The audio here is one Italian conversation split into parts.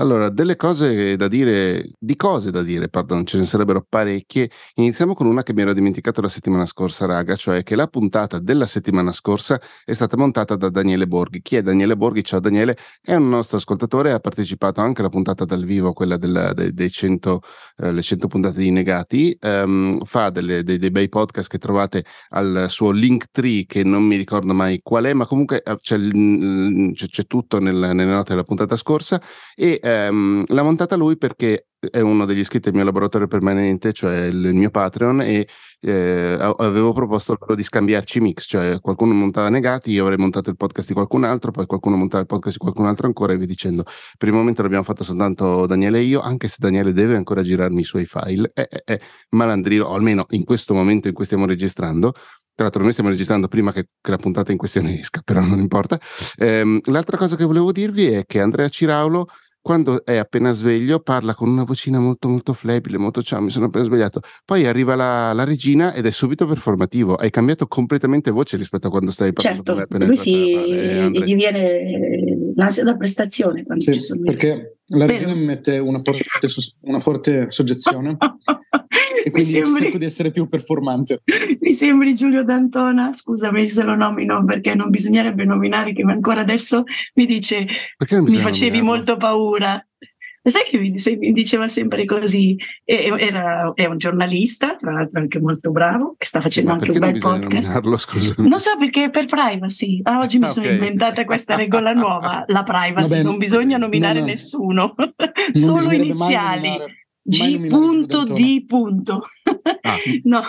Allora, delle cose da dire, di cose da dire, pardon, ce ne sarebbero parecchie. Iniziamo con una che mi ero dimenticato la settimana scorsa, raga, cioè che la puntata della settimana scorsa è stata montata da Daniele Borghi. Chi è Daniele Borghi? Ciao Daniele, è un nostro ascoltatore, ha partecipato anche alla puntata dal vivo, quella del, dei, dei 100, eh, le 100 puntate di Negati, um, fa delle, dei, dei, bei podcast che trovate al suo Linktree, che non mi ricordo mai qual è, ma comunque eh, c'è, c'è, c'è tutto nel, nelle note della puntata scorsa e ehm, l'ha montata lui perché è uno degli iscritti al mio laboratorio permanente, cioè il mio Patreon, e eh, avevo proposto loro di scambiarci mix, cioè qualcuno montava negati, io avrei montato il podcast di qualcun altro, poi qualcuno montava il podcast di qualcun altro ancora e via dicendo. Per il momento l'abbiamo fatto soltanto Daniele e io, anche se Daniele deve ancora girarmi i suoi file, è, è, è malandrino, o almeno in questo momento in cui stiamo registrando, tra l'altro, noi stiamo registrando prima che, che, la puntata in questione esca, però non importa. Ehm, l'altra cosa che volevo dirvi è che Andrea Ciraulo quando è appena sveglio parla con una vocina molto molto flebile, molto ciao, mi sono appena svegliato. Poi arriva la, la, regina ed è subito performativo. Hai cambiato completamente voce rispetto a quando stai parlando certo. Lui si, gli viene l'ansia da prestazione quando sì, ci sono perché la regina mi mette una forte, una forte soggezione e quindi sembri, cerco di essere più performante. Mi sembri Giulio D'Antona, scusami se lo nomino perché non bisognerebbe nominare che ancora adesso mi dice mi facevi nominarlo? molto paura. Sai che mi, mi diceva sempre così? Era, è un giornalista, tra l'altro anche molto bravo, che sta facendo anche un bel podcast. Non so perché per privacy. Ah, oggi mi ah, sono okay. inventata questa regola nuova, la privacy. Vabbè, non bisogna nominare no, no. nessuno, solo iniziali. G.D. Ah. no,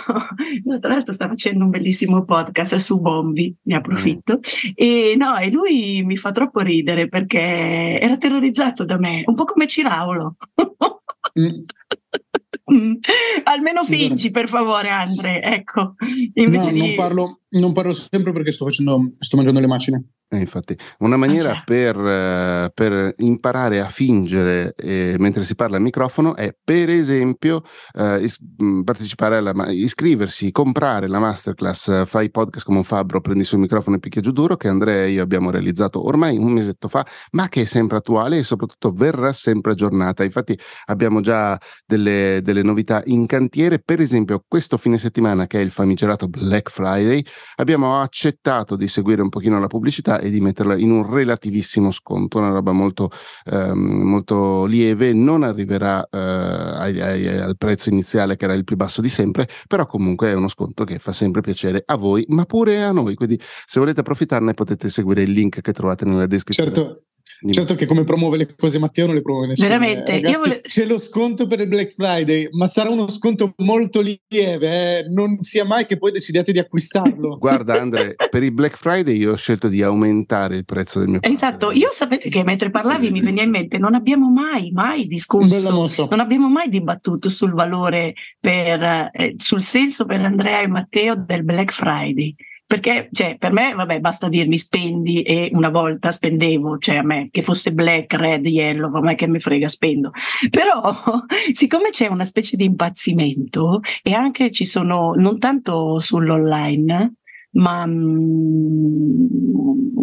no, tra l'altro sta facendo un bellissimo podcast su Bombi, ne approfitto. Mm. E no, e lui mi fa troppo ridere perché era terrorizzato da me, un po' come Ciraulo. mm. Mm. Almeno fingi, per favore, Andre. Ecco, invece no, di... non, parlo, non parlo sempre perché sto, facendo, sto mangiando le macine. Eh, infatti, una maniera ah, per, uh, per, imparare a fingere eh, mentre si parla al microfono è, per esempio, uh, is- mm, partecipare alla ma- iscriversi, comprare la masterclass uh, Fai podcast come un fabbro, prendi sul microfono e picchia giù duro, che Andrea e io abbiamo realizzato ormai un mesetto fa, ma che è sempre attuale e soprattutto verrà sempre aggiornata. Infatti, abbiamo già delle, delle novità in cantiere. Per esempio, questo fine settimana, che è il famigerato Black Friday, abbiamo accettato di seguire un pochino la pubblicità e di metterla in un relativissimo sconto, una roba molto, ehm, molto lieve, non arriverà eh, ai, ai, al prezzo iniziale che era il più basso di sempre, però comunque è uno sconto che fa sempre piacere a voi, ma pure a noi, quindi se volete approfittarne potete seguire il link che trovate nella descrizione. Certo, Certo che come promuove le cose Matteo non le promuove nessuno. Veramente, eh. Ragazzi, vole... c'è lo sconto per il Black Friday, ma sarà uno sconto molto lieve, eh? non sia mai che poi decidiate di acquistarlo. Guarda Andre, per il Black Friday io ho scelto di aumentare il prezzo del mio Esatto, io sapete che mentre parlavi mi veniva in mente, non abbiamo mai, mai discusso, non abbiamo mai dibattuto sul valore per, eh, sul senso per Andrea e Matteo del Black Friday. Perché cioè, per me, vabbè, basta dirmi spendi e una volta spendevo, cioè a me che fosse black, red, yellow, a me che mi frega, spendo. Però, siccome c'è una specie di impazzimento e anche ci sono, non tanto sull'online, ma mm,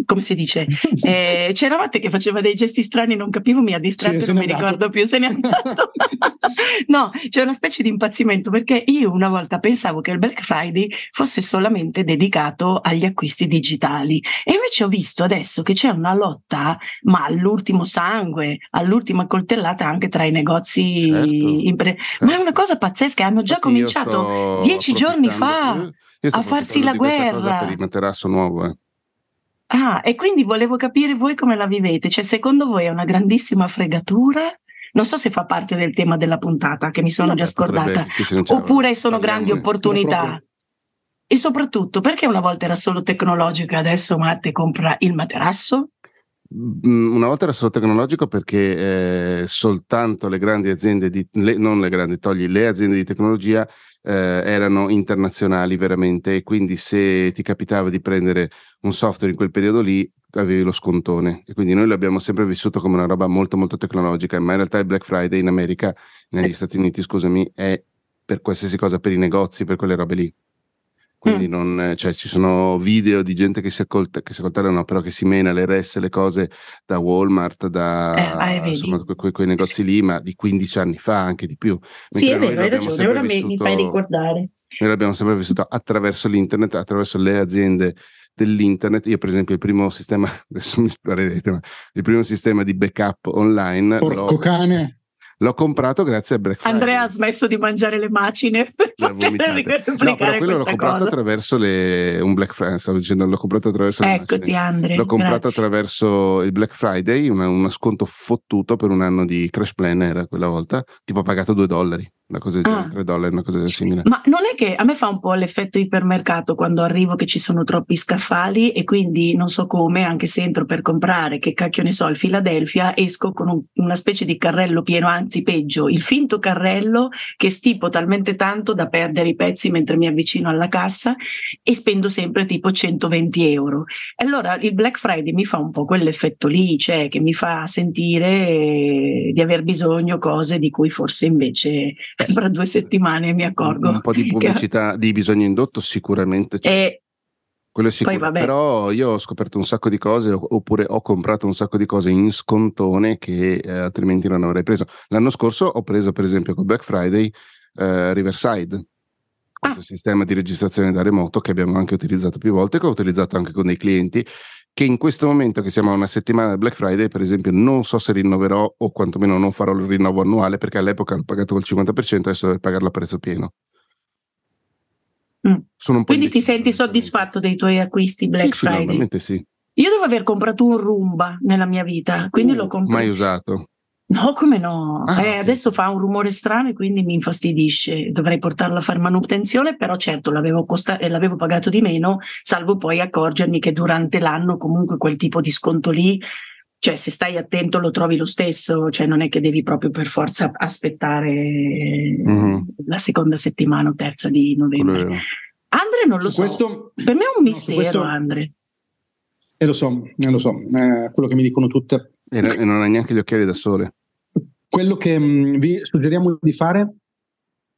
come si dice? Eh, c'era Matte che faceva dei gesti strani, non capivo, mi ha distratto, sì, non mi ricordo più, se n'è andato. no, c'è una specie di impazzimento perché io una volta pensavo che il Black Friday fosse solamente dedicato agli acquisti digitali e invece ho visto adesso che c'è una lotta, ma all'ultimo sangue, all'ultima coltellata anche tra i negozi. Certo, impre- certo. Ma è una cosa pazzesca, hanno già Infatti cominciato dieci giorni fa a farsi la guerra. per il materasso nuovo. Eh. Ah, e quindi volevo capire voi come la vivete. Cioè, secondo voi è una grandissima fregatura? Non so se fa parte del tema della puntata, che mi sono no, già scordata. Oppure sono grandi opportunità. E soprattutto, perché una volta era solo tecnologico e adesso Matte compra il materasso? Mm, una volta era solo tecnologico perché eh, soltanto le grandi aziende, di, le, non le grandi, togli le aziende di tecnologia eh, erano internazionali veramente e quindi se ti capitava di prendere un software in quel periodo lì avevi lo scontone. E quindi noi l'abbiamo sempre vissuto come una roba molto molto tecnologica ma in realtà il Black Friday in America negli Stati Uniti scusami è per qualsiasi cosa per i negozi per quelle robe lì quindi mm. non, cioè, ci sono video di gente che si, accolta, che si accoltellano, però che si mena le resse, le cose da Walmart, da eh, insomma, que- quei negozi lì, ma di 15 anni fa, anche di più. Sì, è vero, hai ragione, ora vissuto, mi fai ricordare. Noi l'abbiamo sempre vissuto attraverso l'internet, attraverso le aziende dell'internet. Io, per esempio, il primo sistema, adesso mi sparerete, ma il primo sistema di backup online. Porco cane! L'ho comprato grazie a Black Friday. Andrea ha smesso di mangiare le macine per poter replicare no, quello l'ho comprato cosa. attraverso le, un Black Friday, stavo dicendo, l'ho comprato attraverso Eccoti Andrea. L'ho comprato grazie. attraverso il Black Friday, una, uno sconto fottuto per un anno di Crash Plan era quella volta, tipo ho pagato 2 dollari una cosa del ah. 3 dollari, una cosa simile. Ma non è che a me fa un po' l'effetto ipermercato quando arrivo che ci sono troppi scaffali e quindi non so come, anche se entro per comprare, che cacchio ne so, il Philadelphia, esco con un, una specie di carrello pieno, anzi peggio, il finto carrello che stipo talmente tanto da perdere i pezzi mentre mi avvicino alla cassa e spendo sempre tipo 120 euro. E allora il Black Friday mi fa un po' quell'effetto lì, cioè che mi fa sentire di aver bisogno cose di cui forse invece fra due settimane mi accorgo. Un po' di pubblicità che... di bisogno indotto sicuramente c'è. E... Quello è sicuro, però io ho scoperto un sacco di cose oppure ho comprato un sacco di cose in scontone che eh, altrimenti non avrei preso. L'anno scorso ho preso per esempio con Black Friday eh, Riverside, questo ah. sistema di registrazione da remoto che abbiamo anche utilizzato più volte, che ho utilizzato anche con dei clienti che in questo momento che siamo a una settimana del Black Friday, per esempio, non so se rinnoverò o quantomeno non farò il rinnovo annuale perché all'epoca l'ho pagato col 50%, adesso devo pagarlo a prezzo pieno. Mm. Quindi ti senti soddisfatto dei tuoi acquisti Black sì, Friday? Sì, sì. Io devo aver comprato un Roomba nella mia vita, quindi uh, l'ho comprato. Mai usato? No, come no? Ah, eh, okay. Adesso fa un rumore strano e quindi mi infastidisce. Dovrei portarlo a fare manutenzione, però certo l'avevo, costa- eh, l'avevo pagato di meno, salvo poi accorgermi che durante l'anno comunque quel tipo di sconto lì, cioè se stai attento lo trovi lo stesso, cioè non è che devi proprio per forza aspettare mm-hmm. la seconda settimana o terza di novembre. Andre non lo su so. Questo, per me è un mistero, no, questo, Andre. E eh, lo so, eh, lo so, è quello che mi dicono tutte. E, non hai neanche gli occhiali da sole. Quello che mh, mm, vi suggeriamo di fare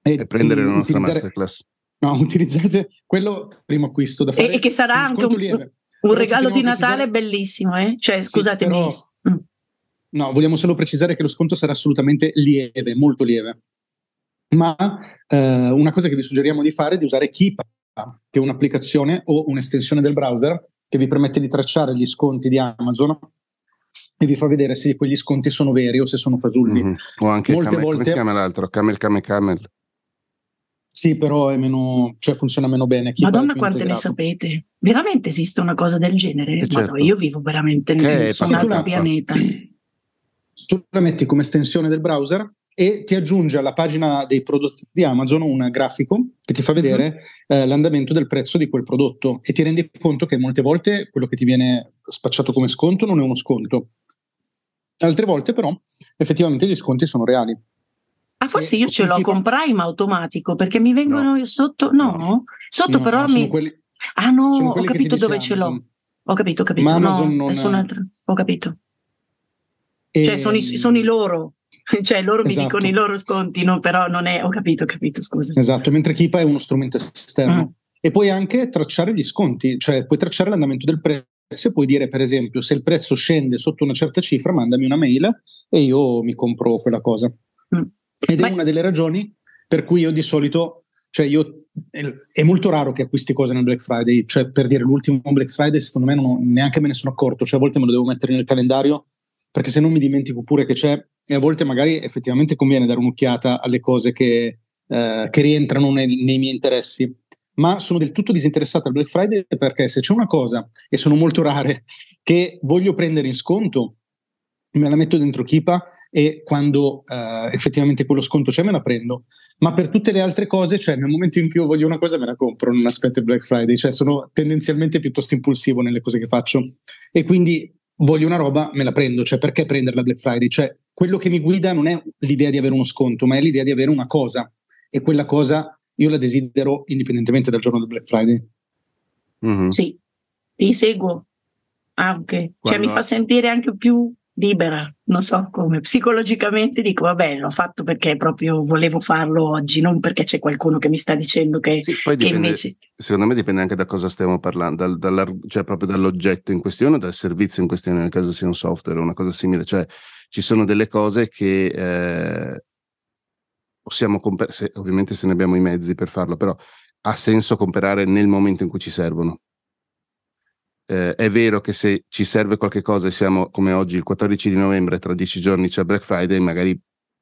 è, è prendere la nostra masterclass. No, utilizzate quello primo acquisto da fare. E, e che sarà anche un, un regalo di Natale bellissimo, eh? Cioè, sì, scusatemi. Però, mm. No, vogliamo solo precisare che lo sconto sarà assolutamente lieve, molto lieve. Ma eh, una cosa che vi suggeriamo di fare è di usare Keepa, che è un'applicazione o un'estensione del browser che vi permette di tracciare gli sconti di Amazon e vi fa vedere se quegli sconti sono veri o se sono fasulli. Mm-hmm. O anche Molte camel, volte... come si chiama l'altro? Camel Camel Camel. Sì, però è meno, cioè funziona meno bene. Chi Madonna, quante integrato. ne sapete? Veramente esiste una cosa del genere? Eh, certo. io vivo veramente nel un altro pianeta. Tu la metti come estensione del browser e ti aggiunge alla pagina dei prodotti di Amazon un grafico che ti fa vedere mm-hmm. eh, l'andamento del prezzo di quel prodotto e ti rendi conto che molte volte quello che ti viene spacciato come sconto non è uno sconto. Altre volte però effettivamente gli sconti sono reali. Ah, forse io ce l'ho con Prime automatico perché mi vengono no. sotto. No, no. sotto no, però mi. Quelli, ah no, ho capito dove ce l'ho. Ho capito, ho capito. Ma Amazon no, nessun'altra. Ho capito. E... Cioè, sono i, sono i loro cioè loro esatto. mi dicono i loro sconti, no? però non è, ho capito, ho capito, scusa. Esatto, mentre Kipa è uno strumento esterno. Mm. E puoi anche tracciare gli sconti, cioè puoi tracciare l'andamento del prezzo, puoi dire per esempio se il prezzo scende sotto una certa cifra, mandami una mail e io mi compro quella cosa. Mm. Ed è una delle ragioni per cui io di solito, cioè io è molto raro che acquisti cose nel Black Friday, cioè per dire l'ultimo Black Friday secondo me non, neanche me ne sono accorto, cioè a volte me lo devo mettere nel calendario perché se non mi dimentico pure che c'è e a volte magari effettivamente conviene dare un'occhiata alle cose che, eh, che rientrano nei, nei, miei interessi. Ma sono del tutto disinteressato al Black Friday perché se c'è una cosa, e sono molto rare, che voglio prendere in sconto, me la metto dentro Kipa e quando eh, effettivamente quello sconto c'è me la prendo. Ma per tutte le altre cose, cioè nel momento in cui io voglio una cosa me la compro, non aspetto il Black Friday, cioè sono tendenzialmente piuttosto impulsivo nelle cose che faccio. E quindi voglio una roba, me la prendo, cioè perché prenderla Black Friday? Cioè quello che mi guida non è l'idea di avere uno sconto, ma è l'idea di avere una cosa e quella cosa io la desidero indipendentemente dal giorno del Black Friday. Mm-hmm. Sì, ti seguo anche, Quando... cioè mi fa sentire anche più libera, non so come, psicologicamente dico vabbè l'ho fatto perché proprio volevo farlo oggi, non perché c'è qualcuno che mi sta dicendo che, sì, che dipende, invece... Secondo me dipende anche da cosa stiamo parlando, dal, cioè proprio dall'oggetto in questione, dal servizio in questione, nel caso sia un software o una cosa simile, cioè ci sono delle cose che eh, possiamo comprare, ovviamente se ne abbiamo i mezzi per farlo, però ha senso comprare nel momento in cui ci servono eh, è vero che se ci serve qualche cosa e siamo come oggi il 14 di novembre, tra dieci giorni c'è Black Friday, magari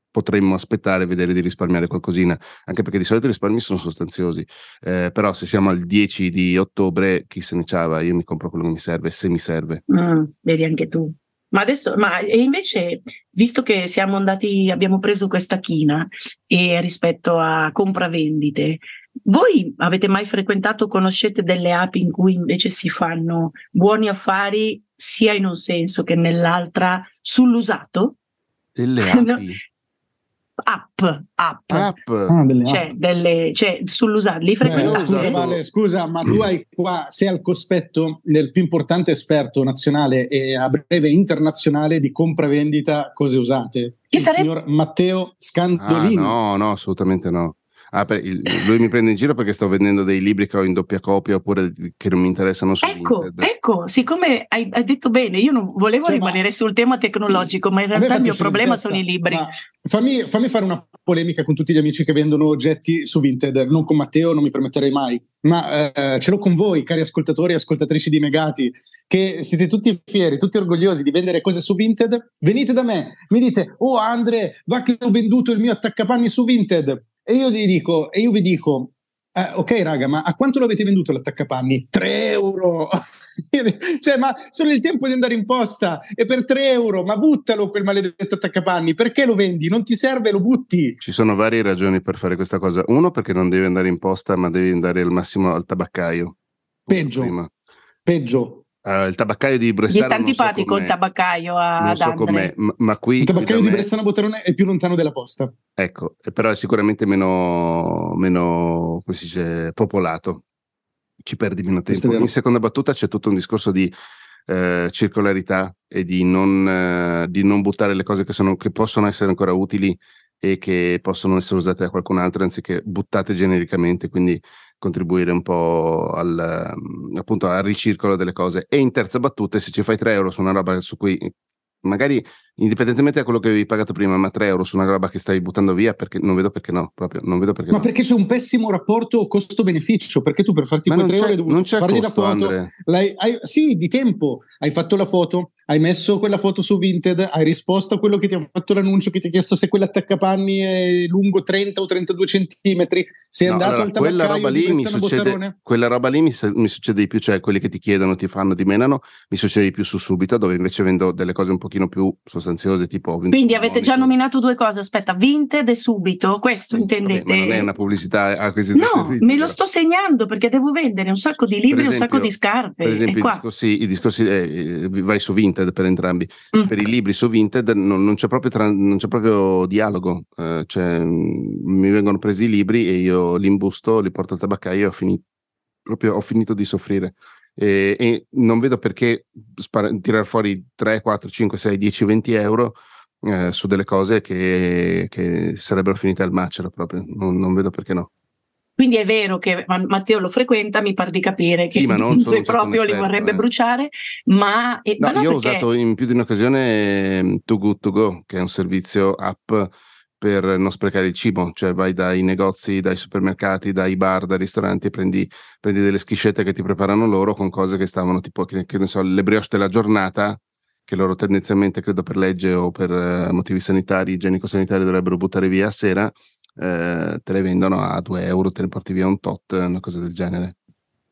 potremmo aspettare e vedere di risparmiare qualcosina, anche perché di solito i risparmi sono sostanziosi. Eh, però se siamo al 10 di ottobre, chi se ne ciava, io mi compro quello che mi serve, se mi serve. Mm, vedi anche tu. Ma adesso, ma e invece, visto che siamo andati, abbiamo preso questa china e rispetto a compravendite, voi avete mai frequentato, conoscete delle app in cui invece si fanno buoni affari sia in un senso che nell'altra sull'usato? Delle app? app, app, app. Ah, delle cioè, app. Delle, cioè sull'usato. Li frequentate? scusa, vale, scusa, ma tu hai qua, sei al cospetto del più importante esperto nazionale e a breve internazionale di compravendita cose usate, Chi il sarebbe? signor Matteo Scandolini. Ah, no, no, assolutamente no. Ah, per, il, lui mi prende in giro perché sto vendendo dei libri che ho in doppia copia oppure che non mi interessano su ecco, Vinted. Ecco, siccome hai, hai, detto bene, io non volevo cioè, rimanere ma, sul tema tecnologico, ma in realtà il mio problema sono i libri. Fammi, fammi, fare una polemica con tutti gli amici che vendono oggetti su Vinted, non con Matteo, non mi permetterei mai, ma eh, ce l'ho con voi, cari ascoltatori e ascoltatrici di Negati, che siete tutti fieri, tutti orgogliosi di vendere cose su Vinted. Venite da me, mi dite, oh Andre, va che ho venduto il mio attaccapanni su Vinted e io gli dico, e io vi dico, eh, ok raga, ma a quanto l'avete venduto l'attaccapanni? 3 euro! cioè, ma solo il tempo di andare in posta e per 3 euro, ma buttalo quel maledetto attaccapanni, perché lo vendi? Non ti serve, lo butti. Ci sono varie ragioni per fare questa cosa. Uno, perché non devi andare in posta, ma devi andare al massimo al tabaccaio. Peggio. Prima. Peggio. Uh, il tabaccaio di Bressano. Gli sta antipatico so il tabaccaio a non so com'è, ma, ma, qui. Il tabaccaio di Bressano Botterone è più lontano della posta. Ecco, però è sicuramente meno, meno come si dice, popolato. Ci perdi meno tempo. In seconda battuta c'è tutto un discorso di eh, circolarità e di non, eh, di non, buttare le cose che, sono, che possono essere ancora utili e che possono essere usate da qualcun altro anziché buttate genericamente. Quindi contribuire un po' al, mm, appunto, al ricircolo delle cose. E in terza battuta, se ci fai 3 euro su una roba su cui magari indipendentemente da quello che avevi pagato prima, ma 3 euro su una roba che stai buttando via, perché non vedo perché no, proprio non vedo perché Ma no. perché c'è un pessimo rapporto costo-beneficio, perché tu per farti quei 3 euro hai dovuto fargli la foto, hai, sì, di tempo, hai fatto la foto, hai messo quella foto su Vinted, hai risposto a quello che ti ha fatto l'annuncio, che ti ha chiesto se quell'attaccapanni è lungo 30 o 32 centimetri, sei no, andato allora, al quella roba lì mi succede, quella roba lì mi, mi, succede di più, cioè quelli che ti chiedono, ti fanno, ti menano, mi succede di più su subito, dove invece vendo delle cose un pochino più sostanziose, tipo... Quindi avete già nominato due cose, aspetta, Vinted e subito, questo intendete? Vabbè, ma non è una pubblicità a questi No, servizi, me lo sto segnando perché devo vendere un sacco di libri e un sacco di scarpe. Per esempio, i discorsi, i discorsi eh, vai su Vinted per entrambi. Mm. Per i libri su Vinted non, non, c'è, proprio tra, non c'è proprio dialogo, eh, cioè, mm, mi vengono presi i libri e io li imbusto, li porto al tabaccaio e ho finito, proprio, ho finito di soffrire. E, e, non vedo perché spara- tirare fuori 3, 4, 5, 6, 10, 20 euro eh, su delle cose che, che, sarebbero finite al macero proprio, non, non, vedo perché no. Quindi è vero che Matteo lo frequenta, mi pare di capire che sì, non lui proprio li vorrebbe eh. bruciare, ma... Eh, no, ma io perché... ho usato in più di un'occasione ehm, Too Good To Go, che è un servizio app per non sprecare il cibo, cioè vai dai negozi, dai supermercati, dai bar, dai ristoranti e prendi, prendi delle schiscette che ti preparano loro con cose che stavano tipo, che, che ne so, le brioche della giornata, che loro tendenzialmente, credo per legge o per uh, motivi sanitari, igienico-sanitari, dovrebbero buttare via a sera, eh, te le vendono a 2 euro, te ne porti via un tot, una cosa del genere.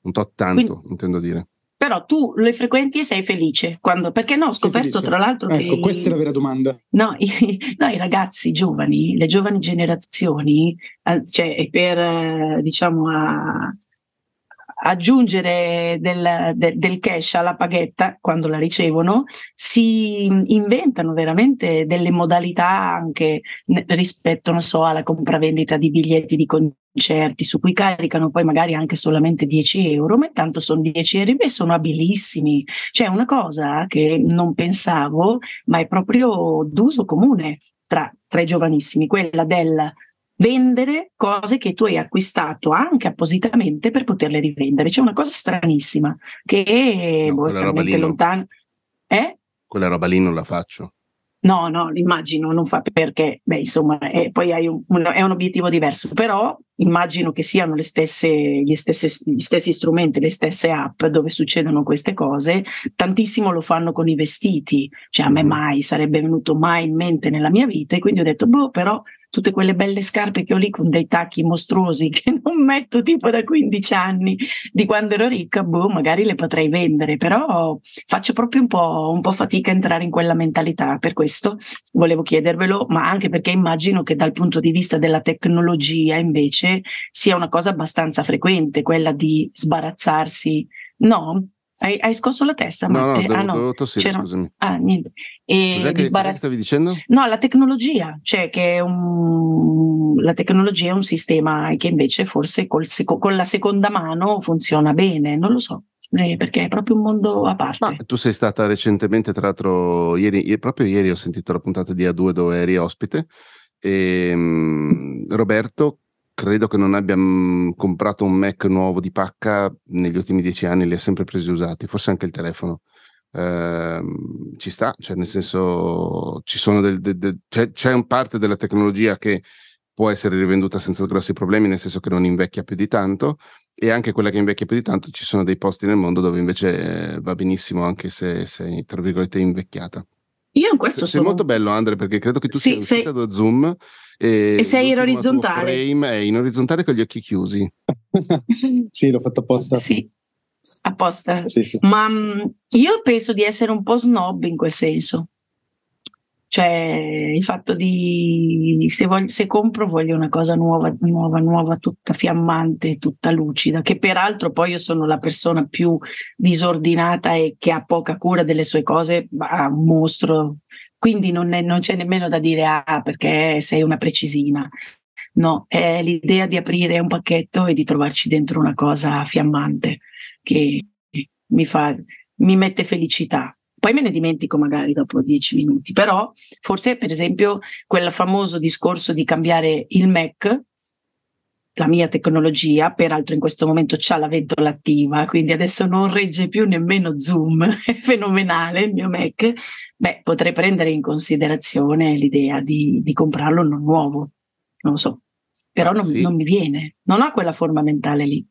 Un tot tanto, Quindi, intendo dire. Però tu le frequenti e sei felice. Quando, perché no, ho scoperto tra l'altro ecco, che... questa è la vera domanda. No i, no, i ragazzi giovani, le giovani generazioni, cioè per, diciamo, a, aggiungere del, del, del, cash alla paghetta quando la ricevono, si inventano veramente delle modalità anche rispetto, non so, alla compravendita di biglietti di concerti su cui caricano poi magari anche solamente 10 euro, ma intanto sono 10 euro e sono abilissimi. Cioè una cosa che non pensavo, ma è proprio d'uso comune tra, tra i giovanissimi, quella del vendere cose che tu hai acquistato anche appositamente per poterle rivendere. C'è una cosa stranissima che no, boh, è talmente lontana. Eh? Quella roba lì non la faccio. No, no, immagino, non fa perché, beh, insomma, è, poi hai un, un, è un obiettivo diverso, però immagino che siano le stesse, gli, stesse, gli stessi strumenti, le stesse app dove succedono queste cose, tantissimo lo fanno con i vestiti, cioè a me mm-hmm. mai sarebbe venuto mai in mente nella mia vita e quindi ho detto, boh, però tutte quelle belle scarpe che ho lì con dei tacchi mostruosi che non metto tipo da 15 anni di quando ero ricca, boh, magari le potrei vendere, però faccio proprio un po', un po' fatica a entrare in quella mentalità. Per questo volevo chiedervelo, ma anche perché immagino che dal punto di vista della tecnologia invece sia una cosa abbastanza frequente, quella di sbarazzarsi. No, hai, hai, scosso la testa, Matte? No, no, devo, ah, no. devo tossire, scusami. Ah, niente. E Cos'è che, sbarat- che stavi dicendo? No, la tecnologia, cioè che un... la tecnologia è un sistema che invece forse seco- con la seconda mano funziona bene, non lo so eh, perché è proprio un mondo a parte. Ma tu sei stata recentemente, tra l'altro, ieri, proprio ieri ho sentito la puntata di A2 dove eri ospite. E, um, Roberto credo che non abbia mm, comprato un Mac nuovo di pacca negli ultimi dieci anni, li ha sempre presi usati, forse anche il telefono. Eh, ci sta, cioè nel senso ci sono del, del, del, c'è, c'è un parte della tecnologia che può essere rivenduta senza grossi problemi, nel senso che non invecchia più di tanto, e anche quella che invecchia più di tanto ci sono dei posti nel mondo dove invece eh, va benissimo anche se sei tra virgolette invecchiata. Io in questo sei sono... molto bello Andre perché credo che tu sì, sia uscita sei... da Zoom e, e sei in orizzontale. Frame è in orizzontale con gli occhi chiusi. sì, l'ho fatto apposta. Sì, apposta. Sì, sì. Ma mh, mm, io penso di essere un po' snob in quel senso. Cioè, il fatto di se, voglio, se compro voglio una cosa nuova, nuova, nuova, tutta fiammante, tutta lucida, che peraltro poi io sono la persona più disordinata e che ha poca cura delle sue cose, ma un mostro quindi non, è, non c'è nemmeno da dire ah perché sei una precisina. No, è l'idea di aprire un pacchetto e di trovarci dentro una cosa fiammante che mi fa, mi mette felicità. Poi me ne dimentico magari dopo dieci minuti, però forse per esempio quel famoso discorso di cambiare il Mac la mia tecnologia, peraltro in questo momento c'ha la ventola attiva, quindi adesso non regge più nemmeno Zoom, è fenomenale il mio Mac, beh, potrei prendere in considerazione l'idea di, di comprarlo non nuovo, non lo so, però non, sì. non, mi viene, non ho quella forma mentale lì.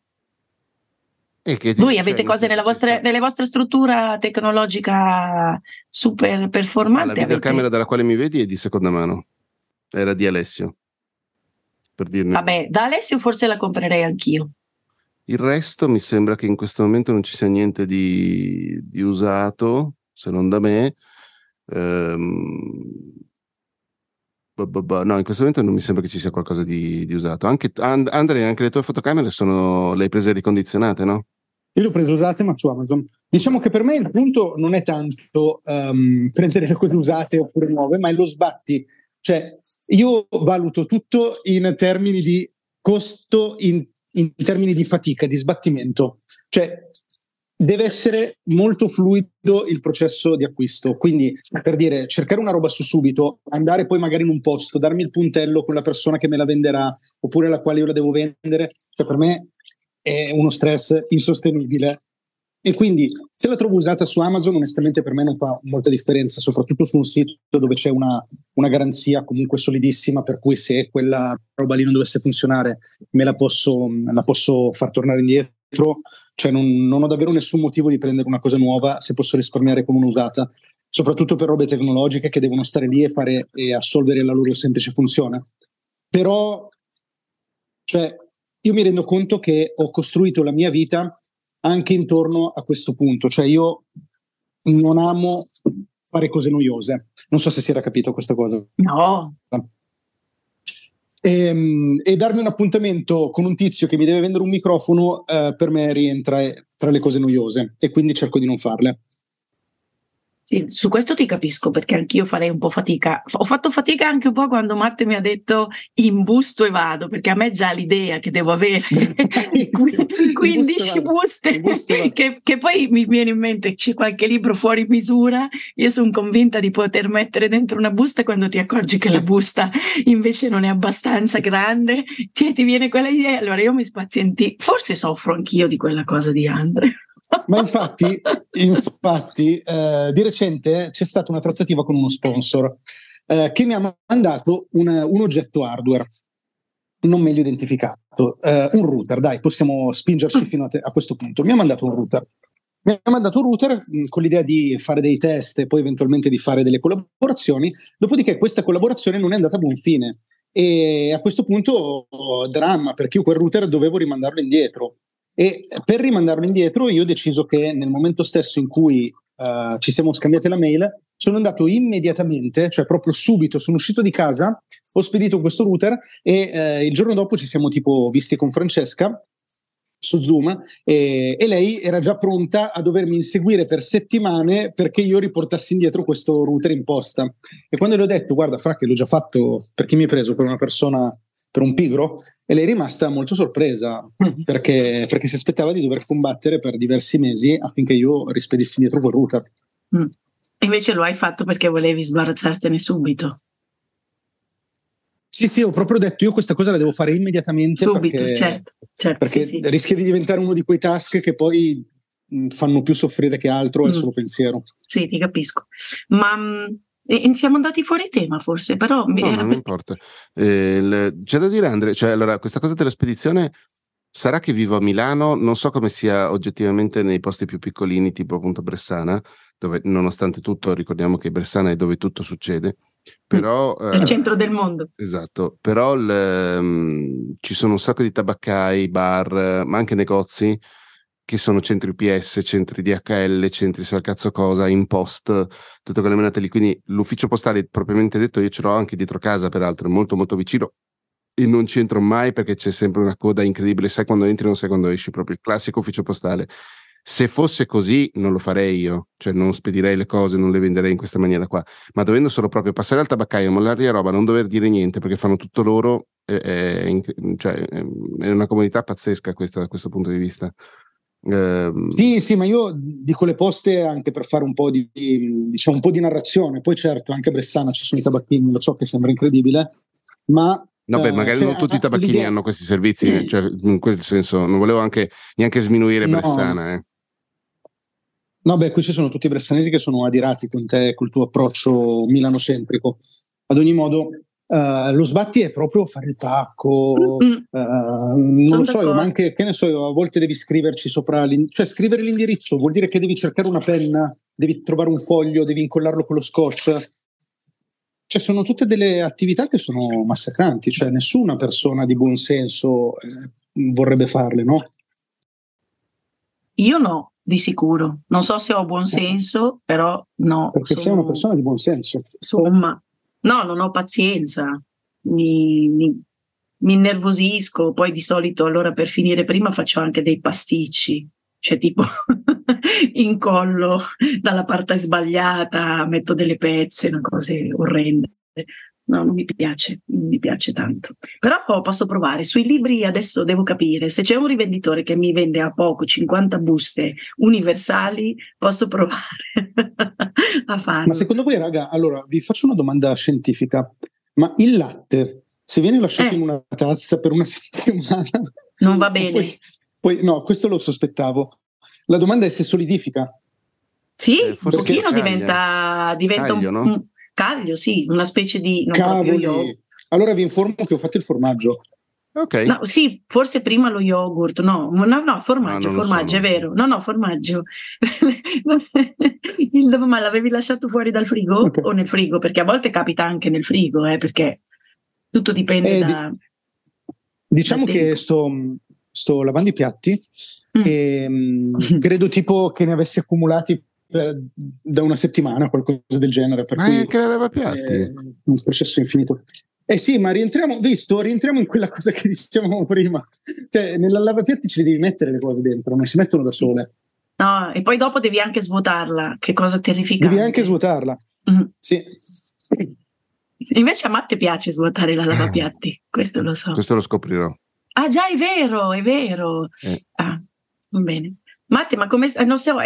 Voi avete cose nella vostra, nella vostra, struttura tecnologica super performante? Ah, la videocamera avete... dalla quale mi vedi è di seconda mano, era di Alessio per dirne. Vabbè, da Alessio forse la comprerei anch'io. Il resto mi sembra che in questo momento non ci sia niente di, di usato, se non da me. Ehm, no, in questo momento non mi sembra che ci sia qualcosa di, di usato. Anche, And- Andre, anche le tue fotocamere sono, le hai prese ricondizionate, no? Io le ho prese usate, ma su Amazon. Diciamo che per me il punto non è tanto um, prendere le cose usate oppure nuove, ma è lo sbatti cioè, io valuto tutto in termini di costo, in, in termini di fatica, di sbattimento. Cioè, deve essere molto fluido il processo di acquisto. Quindi, per dire, cercare una roba su subito, andare poi magari in un posto, darmi il puntello con la persona che me la venderà, oppure la quale io la devo vendere, cioè per me è uno stress insostenibile. E quindi se la trovo usata su Amazon, onestamente per me non fa molta differenza, soprattutto su un sito dove c'è una, una garanzia comunque solidissima, per cui se quella roba lì non dovesse funzionare, me la posso, la posso far tornare indietro. Cioè non, non, ho davvero nessun motivo di prendere una cosa nuova se posso risparmiare con un'usata, soprattutto per robe tecnologiche che devono stare lì e, fare, e assolvere la loro semplice funzione. Però, cioè, io mi rendo conto che ho costruito la mia vita anche intorno a questo punto. Cioè io non amo fare cose noiose. Non so se si era capito questa cosa. No. E, ehm, e, darmi un appuntamento con un tizio che mi deve vendere un microfono eh, per me rientra tra le cose noiose e quindi cerco di non farle. Sì, su questo ti capisco perché anch'io farei un po' fatica. Ho fatto fatica anche un po' quando Matte mi ha detto imbusto e vado, perché a me già l'idea che devo avere 15 buste, che, che, poi mi viene in mente c'è qualche libro fuori misura. Io sono convinta di poter mettere dentro una busta quando ti accorgi che la busta invece non è abbastanza grande, ti, ti viene quella idea. Allora io mi spazienti, forse soffro anch'io di quella cosa di Andre. Ma infatti, infatti eh, di recente c'è stata una trattativa con uno sponsor eh, che mi ha mandato un, un oggetto hardware non meglio identificato, eh, un router, dai, possiamo spingerci fino a, te, a, questo punto. Mi ha mandato un router. Mi ha mandato un router mh, con l'idea di fare dei test e poi eventualmente di fare delle collaborazioni, dopodiché questa collaborazione non è andata a buon fine. E a questo punto oh, dramma perché io quel router dovevo rimandarlo indietro e per rimandarlo indietro, io ho deciso che nel momento stesso in cui uh, ci siamo scambiati la mail, sono andato immediatamente, cioè proprio subito, sono uscito di casa, ho spedito questo router e uh, il giorno dopo ci siamo tipo visti con Francesca su Zoom e, e, lei era già pronta a dovermi inseguire per settimane perché io riportassi indietro questo router in posta. E quando le ho detto, guarda, fra che l'ho già fatto perché mi hai preso per una persona per un pigro e lei è rimasta molto sorpresa mm. perché, perché, si aspettava di dover combattere per diversi mesi affinché io rispedissi indietro quel router. Mm. Invece lo hai fatto perché volevi sbarazzartene subito. Sì, sì, ho proprio detto io questa cosa la devo fare immediatamente subito, perché, certo, certo, perché sì, sì. rischia di diventare uno di quei task che poi mh, fanno più soffrire che altro, mm. è solo pensiero. Sì, ti capisco. Ma mh, e siamo andati fuori tema forse, però... No, non per... importa. Eh, il, c'è da dire Andre, cioè allora questa cosa della spedizione sarà che vivo a Milano, non so come sia oggettivamente nei posti più piccolini tipo appunto Bressana, dove nonostante tutto ricordiamo che Bressana è dove tutto succede, però... È il eh, centro del mondo. Esatto, però il, um, ci sono un sacco di tabaccai, bar, ma anche negozi che sono centri UPS, centri DHL, centri sa cazzo cosa, in post, tutte quelle menate lì. Quindi l'ufficio postale, propriamente detto, io ce l'ho anche dietro casa, peraltro, è molto molto vicino e non ci entro mai perché c'è sempre una coda incredibile, sai quando entri non sai quando esci, proprio il classico ufficio postale. Se fosse così non lo farei io, cioè non spedirei le cose, non le venderei in questa maniera qua, ma dovendo solo proprio passare al tabaccaio, mollare la roba, non dover dire niente perché fanno tutto loro, è, è, cioè, è una comunità pazzesca questa da questo punto di vista. Eh, sì, sì, ma io dico le poste anche per fare un po' di, diciamo, un po' di narrazione. Poi certo, anche a Bressana ci sono i tabacchini, lo so che sembra incredibile, ma... No, beh, magari cioè, non tutti i tabacchini l'idea... hanno questi servizi, cioè, in quel senso non volevo anche neanche sminuire no. Bressana. Eh. No, beh, qui ci sono tutti i bressanesi che sono adirati con te, col tuo approccio milanocentrico. Ad ogni modo, Uh, lo sbatti è proprio fare il pacco, uh, non lo so, io, ma anche che ne so, io, a volte devi scriverci sopra, cioè scrivere l'indirizzo vuol dire che devi cercare una penna, devi trovare un foglio, devi incollarlo con lo scotch. Cioè, sono tutte delle attività che sono massacranti, cioè nessuna persona di buon senso eh, vorrebbe farle, no? Io no, di sicuro. Non so se ho buon eh. senso, però no. Perché sono... sei una persona di buon senso. Insomma, No, non ho pazienza, mi, mi, mi innervosisco, poi di solito allora per finire prima faccio anche dei pasticci, cioè tipo incollo dalla parte sbagliata, metto delle pezze, una cose orrende. No, non mi piace, non mi piace tanto. Però posso provare. Sui libri adesso devo capire, se c'è un rivenditore che mi vende a poco 50 buste universali, posso provare a farlo. Ma secondo voi, raga, allora vi faccio una domanda scientifica. Ma il latte, se viene lasciato eh. in una tazza per una settimana... Non va bene. Poi, poi, no, questo lo sospettavo. La domanda è se solidifica. Sì, eh, un pochino diventa, diventa Caglio, un, no? Caglio, sì, una specie di... Cavoli. Allora vi informo che ho fatto il formaggio. Ok. No, sì, forse prima lo yogurt, no, no, no, formaggio, no, formaggio, so, è vero. No, no, formaggio. il, ma l'avevi lasciato fuori dal frigo okay. o nel frigo? Perché a volte capita anche nel frigo, eh, perché tutto dipende eh, da... Diciamo che sto, sto, lavando i piatti mm. e mh, mm, credo tipo che ne avessi accumulati da una settimana, qualcosa del genere. Per Ma cui, è che lavapiatti? È un processo infinito. Eh sì, ma rientriamo, visto, rientriamo in quella cosa che dicevamo prima. Cioè, nella lavapiatti ce le devi mettere le cose dentro, non si mettono da sole. No, e poi dopo devi anche svuotarla, che cosa terrificante. Devi anche svuotarla. Mm. Sì. Invece a Matte piace svuotare la lavapiatti, questo lo so. Questo lo scoprirò. Ah già, è vero, è vero. Eh. Ah, bene. Matti, ma come non so,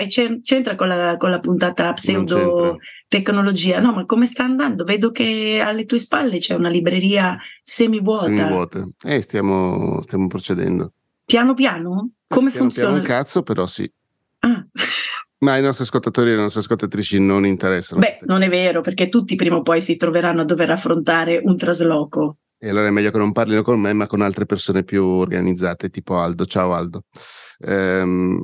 c'entra con la, con la puntata pseudo tecnologia? No, ma come sta andando? Vedo che alle tue spalle c'è una libreria semivuota. Semivuota. Eh, stiamo, stiamo procedendo. Piano piano? Come piano, funziona? Piano un cazzo, però sì. Ah. Ma i nostri ascoltatori e le nostre ascoltatrici non interessano. Beh, non è vero, perché tutti prima o poi si troveranno a dover affrontare un trasloco. E allora è meglio che non parlino con me, ma con altre persone più organizzate, tipo Aldo. Ciao Aldo. Ehm,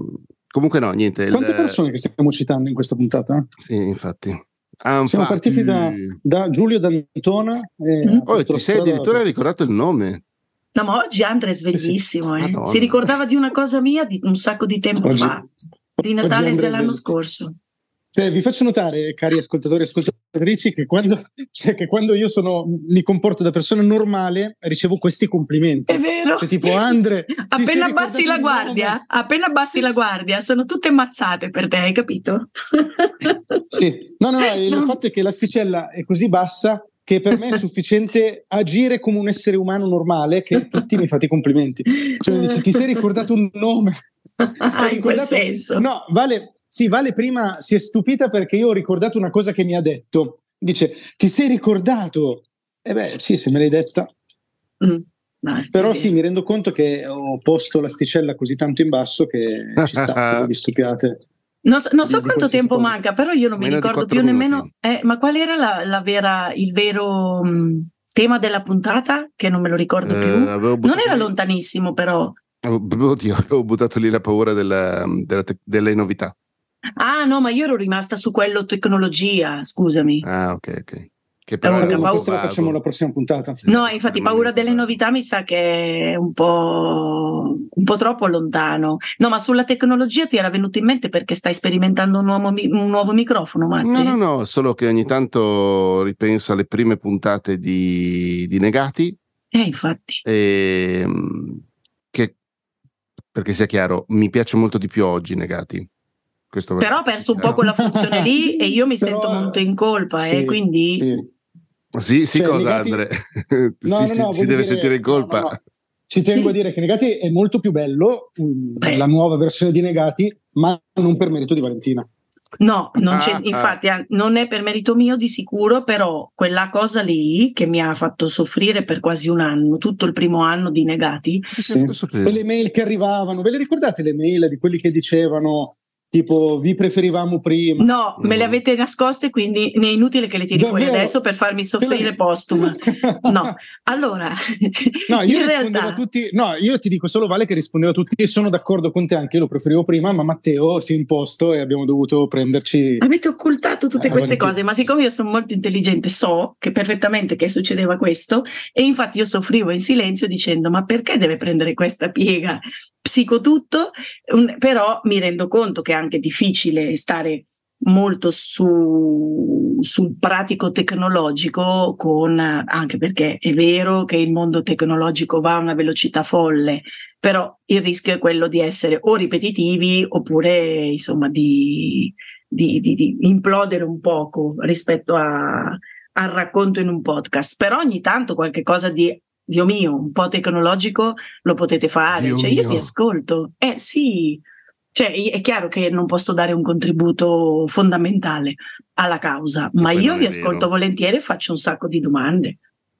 comunque no, niente. Quante il... persone che stiamo citando in questa puntata? Sì, infatti. Ah, Siamo infatti... partiti da, da, Giulio D'Antona. E mm. Oh, ti sei addirittura ricordato il nome. No, ma oggi Andre è sveglissimo. Sì, sì. Eh. Si ricordava di una cosa mia di un sacco di tempo oggi, fa, di Natale dell'anno scorso. Cioè, vi faccio notare, cari ascoltatori e ascoltatrici, che quando, cioè, che quando io sono, mi comporto da persona normale, ricevo questi complimenti. È vero. Cioè, tipo, Andre. appena abbassi la guardia, appena abbassi la guardia, sono tutte mazzate per te, hai capito? sì, no, no, no, no. il fatto è che l'asticella è così bassa che per me è sufficiente agire come un essere umano normale che tutti mi fate i complimenti. Cioè, mi dice, ti sei ricordato un nome? Ah, in quel senso. No, vale, sì, Vale prima si è stupita perché io ho ricordato una cosa che mi ha detto. Dice, ti sei ricordato? E eh beh, sì, se me l'hai detta. Mm. Dai, Però sì, mi rendo conto che ho posto l'asticella così tanto in basso che ci sta, vi stupiate. Non so, non so quanto tempo secondi. manca, però io non Meno mi ricordo più minuti. nemmeno. Eh, ma qual era la, la vera, il vero mh, mm, tema della puntata? Che non me lo ricordo eh, più. Non era lontanissimo, però. Oddio, avevo buttato lì la paura della, della te- delle novità. Ah, no, ma io ero rimasta su quello tecnologia, scusami. Ah, ok, ok. Che però allora, paura... questo lo facciamo la prossima puntata. No, infatti, paura delle novità mi sa che è un po', un po' troppo lontano. No, ma sulla tecnologia ti era venuto in mente perché stai sperimentando un nuovo, un nuovo microfono, Matti? No, no, no, solo che ogni tanto ripenso alle prime puntate di, di Negati. Eh, infatti. E, ehm, che, perché sia chiaro, mi piace molto di più oggi Negati questo Però ha perso un po' quella funzione lì e io mi Però, sento molto in colpa, eh, sì, eh, quindi... Sì, sì, sì cioè, cosa negati... Andre? no, si, no, no, si deve dire... sentire in colpa. No, Ci tengo a dire che Negati è molto più bello, Beh. la nuova versione di Negati, ma non per merito di Valentina. No, non ah, infatti ah. non è per merito mio di sicuro, però quella cosa lì che mi ha fatto soffrire per quasi un anno, tutto il primo anno di negati. Sì. Quelle mail che arrivavano, ve le ricordate le mail di quelli che dicevano tipo vi preferivamo prima. No, me le avete nascoste, quindi è inutile che le tiri Davvero? fuori adesso per farmi soffrire postuma. No, allora, no, io rispondevo realtà... a tutti, no, io ti dico solo Vale che rispondevo a tutti e sono d'accordo con te, anche io lo preferivo prima, ma Matteo si è imposto e abbiamo dovuto prenderci... Avete occultato tutte eh, queste cose, ma siccome io sono molto intelligente so che perfettamente che succedeva questo e infatti io soffrivo in silenzio dicendo ma perché deve prendere questa piega psicotutto, un, però mi rendo conto che è anche difficile stare molto su, sul pratico tecnologico con, anche perché è vero che il mondo tecnologico va a una velocità folle, però il rischio è quello di essere o ripetitivi oppure insomma di, di, di, di implodere un poco rispetto a, al racconto in un podcast, però ogni tanto qualche cosa di Dio mio, un po' tecnologico lo potete fare. Dio cioè, io vi ascolto. Eh sì, cioè, è chiaro che non posso dare un contributo fondamentale alla causa, ma io vi ascolto vero. volentieri e faccio un sacco di domande.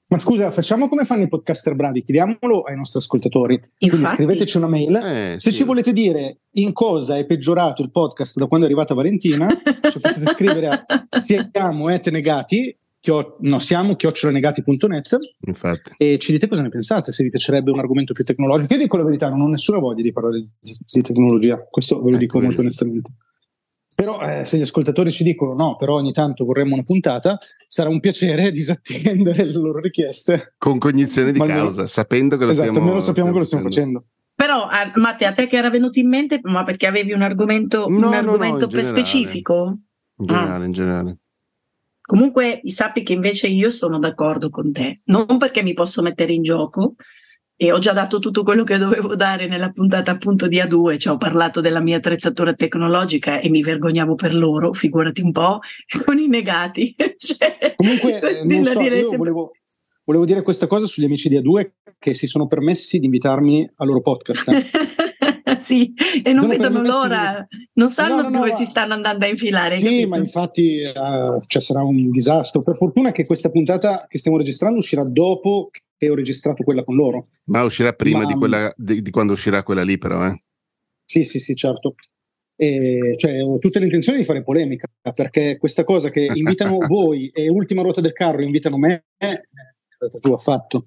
Ma scusa, facciamo come fanno i podcaster bravi, chiediamolo ai nostri ascoltatori. Infatti, Quindi scriveteci una mail. Eh, Se sì. ci volete dire in cosa è peggiorato il podcast da quando è arrivata Valentina, ci potete scrivere a siamo negati chio- no, siamo chiocciolanegati.net Infatti. e ci dite cosa ne pensate, se vi piacerebbe un argomento più tecnologico. Io dico la verità, non ho nessuna voglia di parlare di, di tecnologia, questo ve lo ecco dico molto onestamente. Però eh, se gli ascoltatori ci dicono no, però ogni tanto vorremmo una puntata, sarà un piacere disattendere le loro richieste. Con cognizione di almeno, causa, sapendo che lo esatto, stiamo, sappiamo che lo stiamo facendo. Però, Matteo, a te che era venuto in mente, ma perché avevi un argomento, no, un argomento no, no, specifico? In generale, ah. in generale. Comunque sappi che invece io sono d'accordo con te, non perché mi posso mettere in gioco, e ho già dato tutto quello che dovevo dare nella puntata appunto di A2, cioè ho parlato della mia attrezzatura tecnologica e mi vergognavo per loro, figurati un po', con i negati. cioè, Comunque, eh, non so, io sempre... volevo, volevo, dire questa cosa sugli amici di A2 che si sono permessi di invitarmi al loro podcast. Eh. sì, e non, non vedono l'ora, non sanno no, no, dove no, si stanno andando a infilare. Sì, capito? ma infatti uh, cioè sarà un disastro. Per fortuna che questa puntata che stiamo registrando uscirà dopo che ho registrato quella con loro. Ma uscirà prima Ma, di, quella, di, di, quando uscirà quella lì, però, eh? Sì, sì, sì, certo. E, cioè, ho tutte le intenzioni di fare polemica perché questa cosa che invitano voi e ultima ruota del carro invitano me, è stata giù affatto.